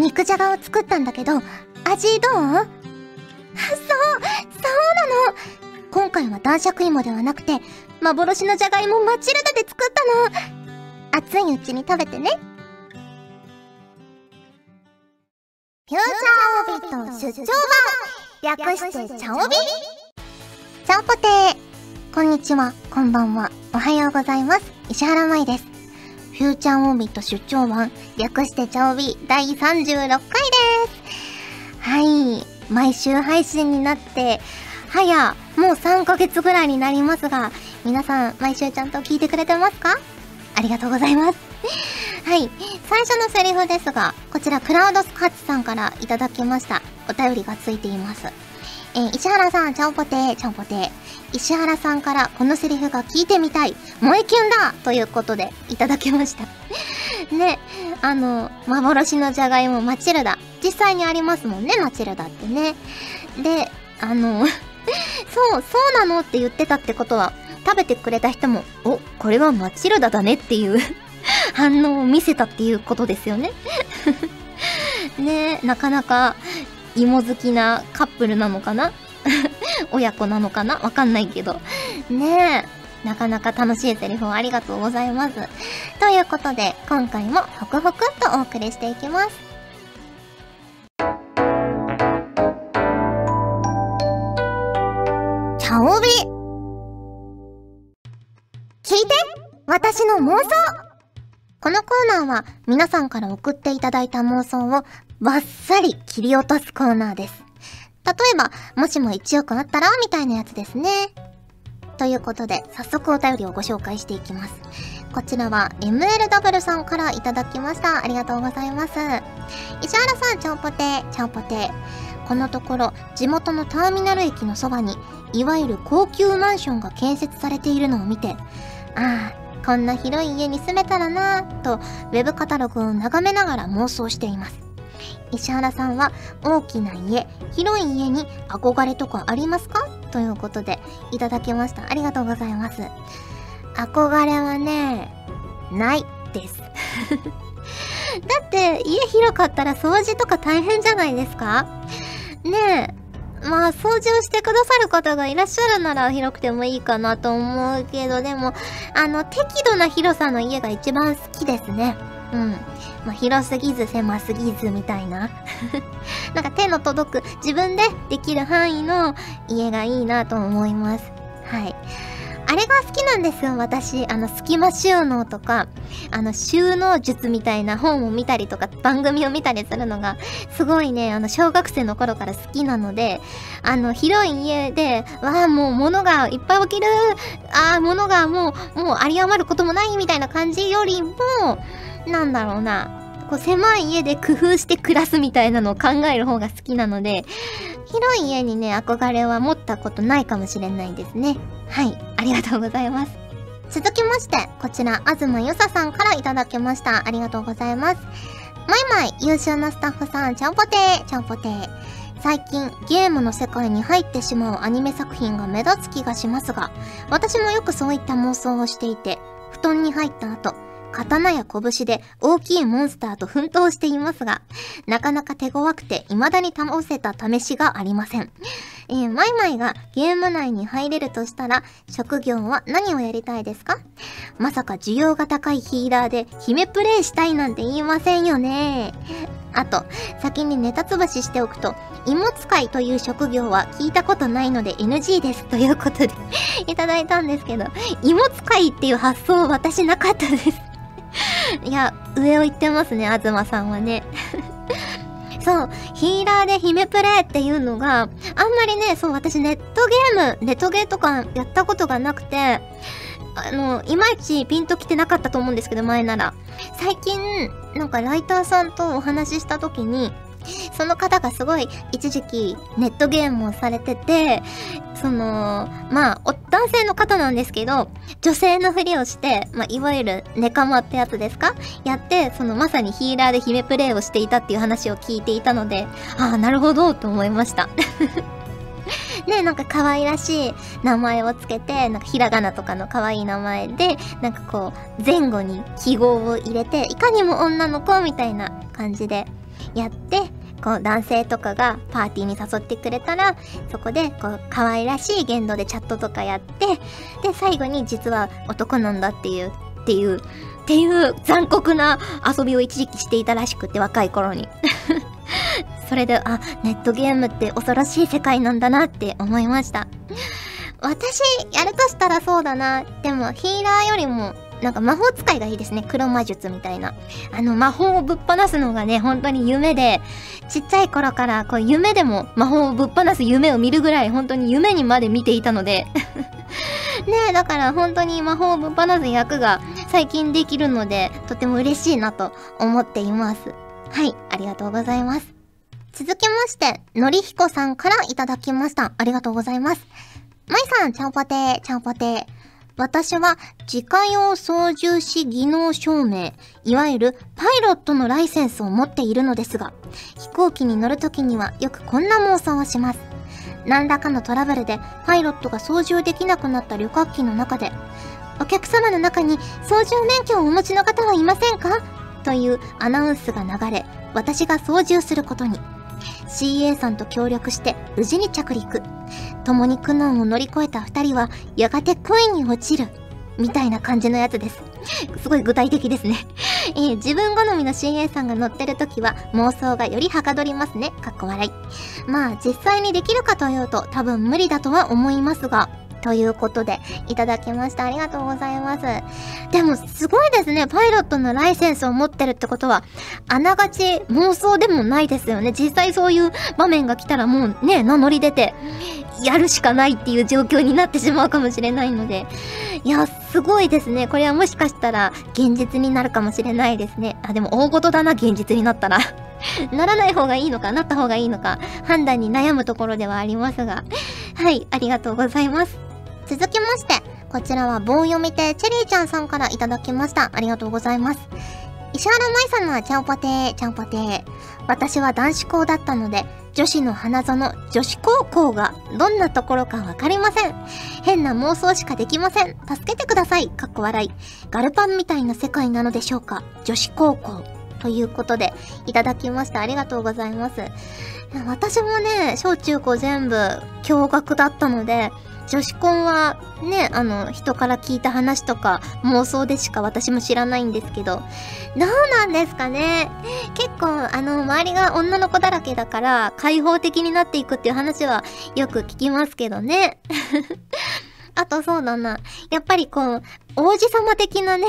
肉じゃがを作ったんだけど、味どう？そう、そうなの。今回は男爵芋ではなくて、幻のじゃがいもマチルダで作ったの。熱いうちに食べてね。フューチャーオビット出張版。略してチャオビ？チャオポテー。こんにちは、こんばんは、おはようございます。石原舞です。フューチャーオビット出張版略してチャオビ第36回ですはい、毎週配信になって、早、もう3ヶ月ぐらいになりますが、皆さん毎週ちゃんと聞いてくれてますか？ありがとうございます。はい。最初のセリフですが、こちらクラウドスカッチさんからいただきました。お便りがついています。えー、石原さん、ちゃんぽてー、ちゃんぽてー。石原さんからこのセリフが聞いてみたい。萌えキュンだということでいただきました。ね、あの、幻のじゃがいもマチルダ。実際にありますもんね、マチルダってね。で、あの そう、そうなのって言ってたってことは、食べてくれた人も、お、これはマチルダだねっていう 反応を見せたっていうことですよねねなかなか芋好きなカップルなのかな？親子なのかな？わかんないけど。ねえ。なかなか楽しいセリフをありがとうございます。ということで、今回もホクホクっとお送りしていきます。チャオビ聞いて私の妄想このコーナーは皆さんから送っていただいた妄想をバッサリ切り落とすコーナーです。例えば、もしも1億あったらみたいなやつですね。ということで、早速お便りをご紹介していきます。こちらは MLW さんからいただきました。ありがとうございます。石原さん、ちゃんぽて、ちゃんぽて。このところ、地元のターミナル駅のそばに、いわゆる高級マンションが建設されているのを見て、ああ、こんな広い家に住めたらなぁと、ウェブカタログを眺めながら妄想しています。石原さんは大きな家、広い家に憧れとかありますか？ということでいただきました。ありがとうございます。憧れはね、ないです。だって家広かったら掃除とか大変じゃないですか？ねえ。まあ、掃除をしてくださる方がいらっしゃるなら広くてもいいかなと思うけど、でも、あの、適度な広さの家が一番好きですね。うん。まあ、広すぎず狭すぎずみたいな。なんか手の届く自分でできる範囲の家がいいなと思います。はい。あれが好きなんですよ、私。あの、隙間収納とか、あの、収納術みたいな本を見たりとか、番組を見たりするのが、すごいね、あの、小学生の頃から好きなので、あの、広い家で、わあ、もう物がいっぱい起きるああ、物がもう、もう有り余ることもないみたいな感じよりも、なんだろうな、こう狭い家で工夫して暮らすみたいなのを考える方が好きなので、広い家にね、憧れは持ったことないかもしれないですね。はい、ありがとうございます。続きまして、こちら、あずまゆささんからいただきました。ありがとうございます。まいまい、優秀なスタッフさん、ちゃんぽてー、ちゃんぽてー。最近、ゲームの世界に入ってしまうアニメ作品が目立つ気がしますが、私もよくそういった妄想をしていて、布団に入った後、刀や拳で大きいモンスターと奮闘していますが、なかなか手強くて未だに倒せた試しがありません。えー、マイマイがゲーム内に入れるとしたら、職業は何をやりたいですか？まさか需要が高いヒーラーで姫プレイしたいなんて言いませんよね。あと、先にネタつばししておくと、芋使いという職業は聞いたことないので NG です。ということで いただいたんですけど、芋使いっていう発想私なかったですいや、上を行ってますね、東さんはね。そう、ヒーラーで姫プレイっていうのが、あんまりね、そう、私ネットゲーム、ネットゲーとかやったことがなくて、あの、いまいちピンときてなかったと思うんですけど、前なら。最近、なんかライターさんとお話しした時に、その方がすごい一時期ネットゲームをされてて、その、まあ、男性の方なんですけど、女性のふりをして、まあ、いわゆるネカマってやつですか？やって、そのまさにヒーラーで姫プレイをしていたっていう話を聞いていたので、ああ、なるほど、と思いました。ね、なんか可愛らしい名前をつけて、なんかひらがなとかの可愛い名前で、なんかこう、前後に記号を入れて、いかにも女の子みたいな感じでやって、こう男性とかがパーティーに誘ってくれたら、そこでこう可愛らしい言動でチャットとかやって、で、最後に実は男なんだっていう、っていう、っていう残酷な遊びを一時期していたらしくて若い頃に。それで、あ、ネットゲームって恐ろしい世界なんだなって思いました。私、やるとしたらそうだな。でも、ヒーラーよりもなんか魔法使いがいいですね。黒魔術みたいな。あの魔法をぶっ放すのがね、本当に夢で、ちっちゃい頃からこう夢でも魔法をぶっ放す夢を見るぐらい本当に夢にまで見ていたので ねえ、だから本当に魔法をぶっ放す役が最近できるので、とても嬉しいなと思っています。はい、ありがとうございます。続きまして、のりひこさんからいただきました。ありがとうございます。まいさん、ちゃんぽてー、ちゃんぽてー。私は自家用操縦士技能証明、いわゆるパイロットのライセンスを持っているのですが、飛行機に乗るときにはよくこんな妄想をします。何らかのトラブルでパイロットが操縦できなくなった旅客機の中で、お客様の中に操縦免許をお持ちの方はいませんか？というアナウンスが流れ、私が操縦することに。CA さんと協力して無事に着陸。共に苦難を乗り越えた2人はやがて恋に落ちる。みたいな感じのやつです。すごい具体的ですね。えー、自分好みの CA さんが乗ってる時は妄想がよりはかどりますね。かっこ笑い。まあ実際にできるかというと多分無理だとは思いますが、ということで、いただきました。ありがとうございます。でも、すごいですね。パイロットのライセンスを持ってるってことは、あながち妄想でもないですよね。実際そういう場面が来たらもうね、名乗り出て、やるしかないっていう状況になってしまうかもしれないので。いや、すごいですね。これはもしかしたら現実になるかもしれないですね。あ、でも大事だな、現実になったら。ならない方がいいのか、なった方がいいのか、判断に悩むところではありますが。はい、ありがとうございます。続きまして、こちらは棒読み手チェリーちゃんさんからいただきました。ありがとうございます。石原舞さんのちゃんぽてー、ちゃんぽてー。私は男子校だったので、女子の花園、女子高校がどんなところかわかりません。変な妄想しかできません。助けてください。かっこ笑い。ガルパンみたいな世界なのでしょうか。女子高校。ということで、いただきました。ありがとうございます。私もね、小中高全部驚愕だったので、女子コンはね、あの、人から聞いた話とか妄想でしか私も知らないんですけど、どうなんですかね？結構、あの、周りが女の子だらけだから、開放的になっていくっていう話はよく聞きますけどね。あとそうだな。やっぱりこう、王子様的なね、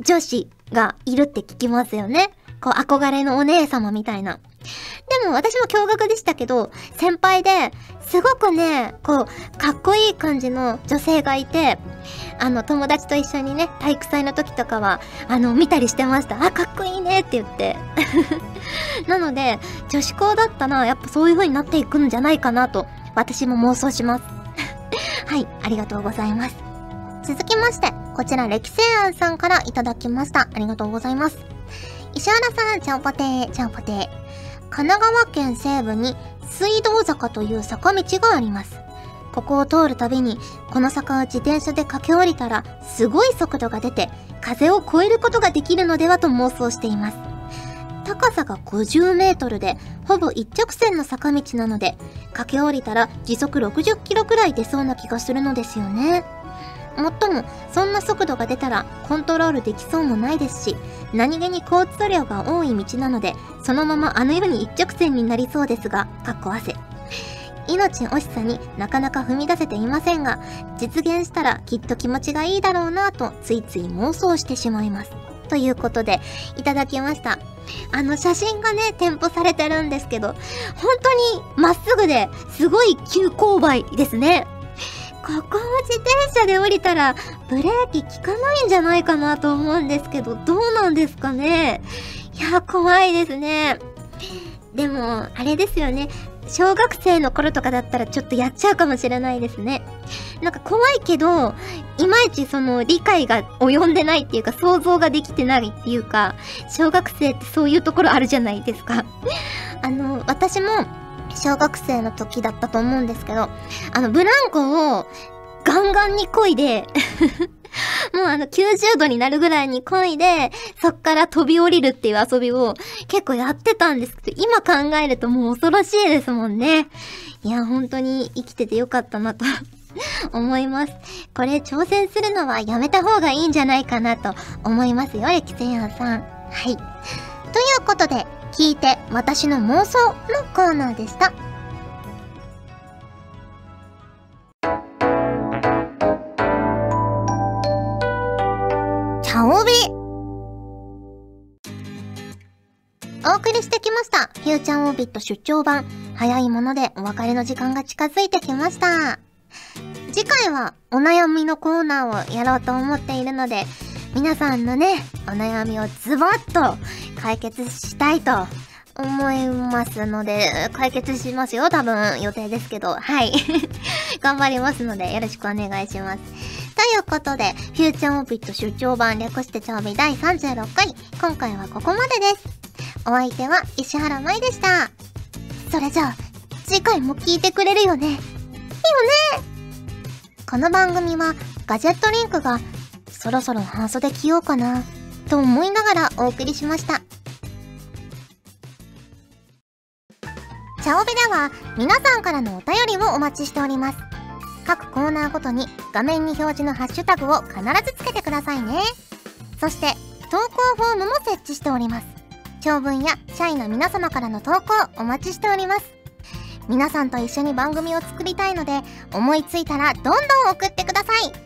女子がいるって聞きますよね。こう、憧れのお姉様みたいな。でも私も驚愕でしたけど、先輩で、すごくね、こう、かっこいい感じの女性がいて、あの、友達と一緒にね、体育祭の時とかは、あの、見たりしてました。あ、かっこいいねって言って。なので、女子校だったら、やっぱそういう風になっていくんじゃないかなと、私も妄想します。はい、ありがとうございます。続きまして、こちら、歴世庵さんからいただきました。ありがとうございます。石原さん、ちゃんぽてー、ちゃんぽてー。神奈川県西部に水道坂という坂道があります。ここを通るたびに、この坂を自転車で駆け下りたら、すごい速度が出て、風を越えることができるのではと妄想しています。高さが50メートルで、ほぼ一直線の坂道なので、駆け下りたら時速60キロくらい出そうな気がするのですよね。もっとも、そんな速度が出たらコントロールできそうもないですし、何気に交通量が多い道なので、そのままあのように一直線になりそうですが、かっこ汗。命惜しさになかなか踏み出せていませんが、実現したらきっと気持ちがいいだろうなとついつい妄想してしまいます。ということで、いただきました。あの写真がね、添付されてるんですけど、本当にまっすぐですごい急勾配ですね。ここを自転車で降りたらブレーキ効かないんじゃないかなと思うんですけど、どうなんですかね？いや、怖いですね。でも、あれですよね。小学生の頃とかだったらちょっとやっちゃうかもしれないですね。なんか怖いけど、いまいちその理解が及んでないっていうか想像ができてないっていうか、小学生ってそういうところあるじゃないですか。あの、私も小学生の時だったと思うんですけど、あの、ブランコをガンガンに漕いで もうあの90度になるぐらいに漕いで、そっから飛び降りるっていう遊びを結構やってたんですけど、今考えるともう恐ろしいですもんね。いや、本当に生きててよかったなと 思います。これ挑戦するのはやめた方がいいんじゃないかなと思いますよ、歴戦屋さん。はい。ということで、聞いて私の妄想のコーナーでした。茶帯お送りしてきました。フューチャーオービット出張版。早いものでお別れの時間が近づいてきました。次回はお悩みのコーナーをやろうと思っているので、皆さんのね、お悩みをズバッと解決したいと思いますので、解決しますよ、多分予定ですけど、はい。頑張りますので、よろしくお願いします。ということで、フューチャーオビット出張版略して調味第36回、今回はここまでです。お相手は石原舞でした。それじゃあ、次回も聞いてくれるよね。いいよねこの番組は、ガジェットリンクが、そろそろ半袖着ようかな、と思いながらお送りしました。チャオベでは皆さんからのお便りをお待ちしております。各コーナーごとに画面に表示のハッシュタグを必ずつけてくださいね。そして投稿フォームも設置しております。長文や社員の皆様からの投稿お待ちしております。皆さんと一緒に番組を作りたいので思いついたらどんどん送ってください。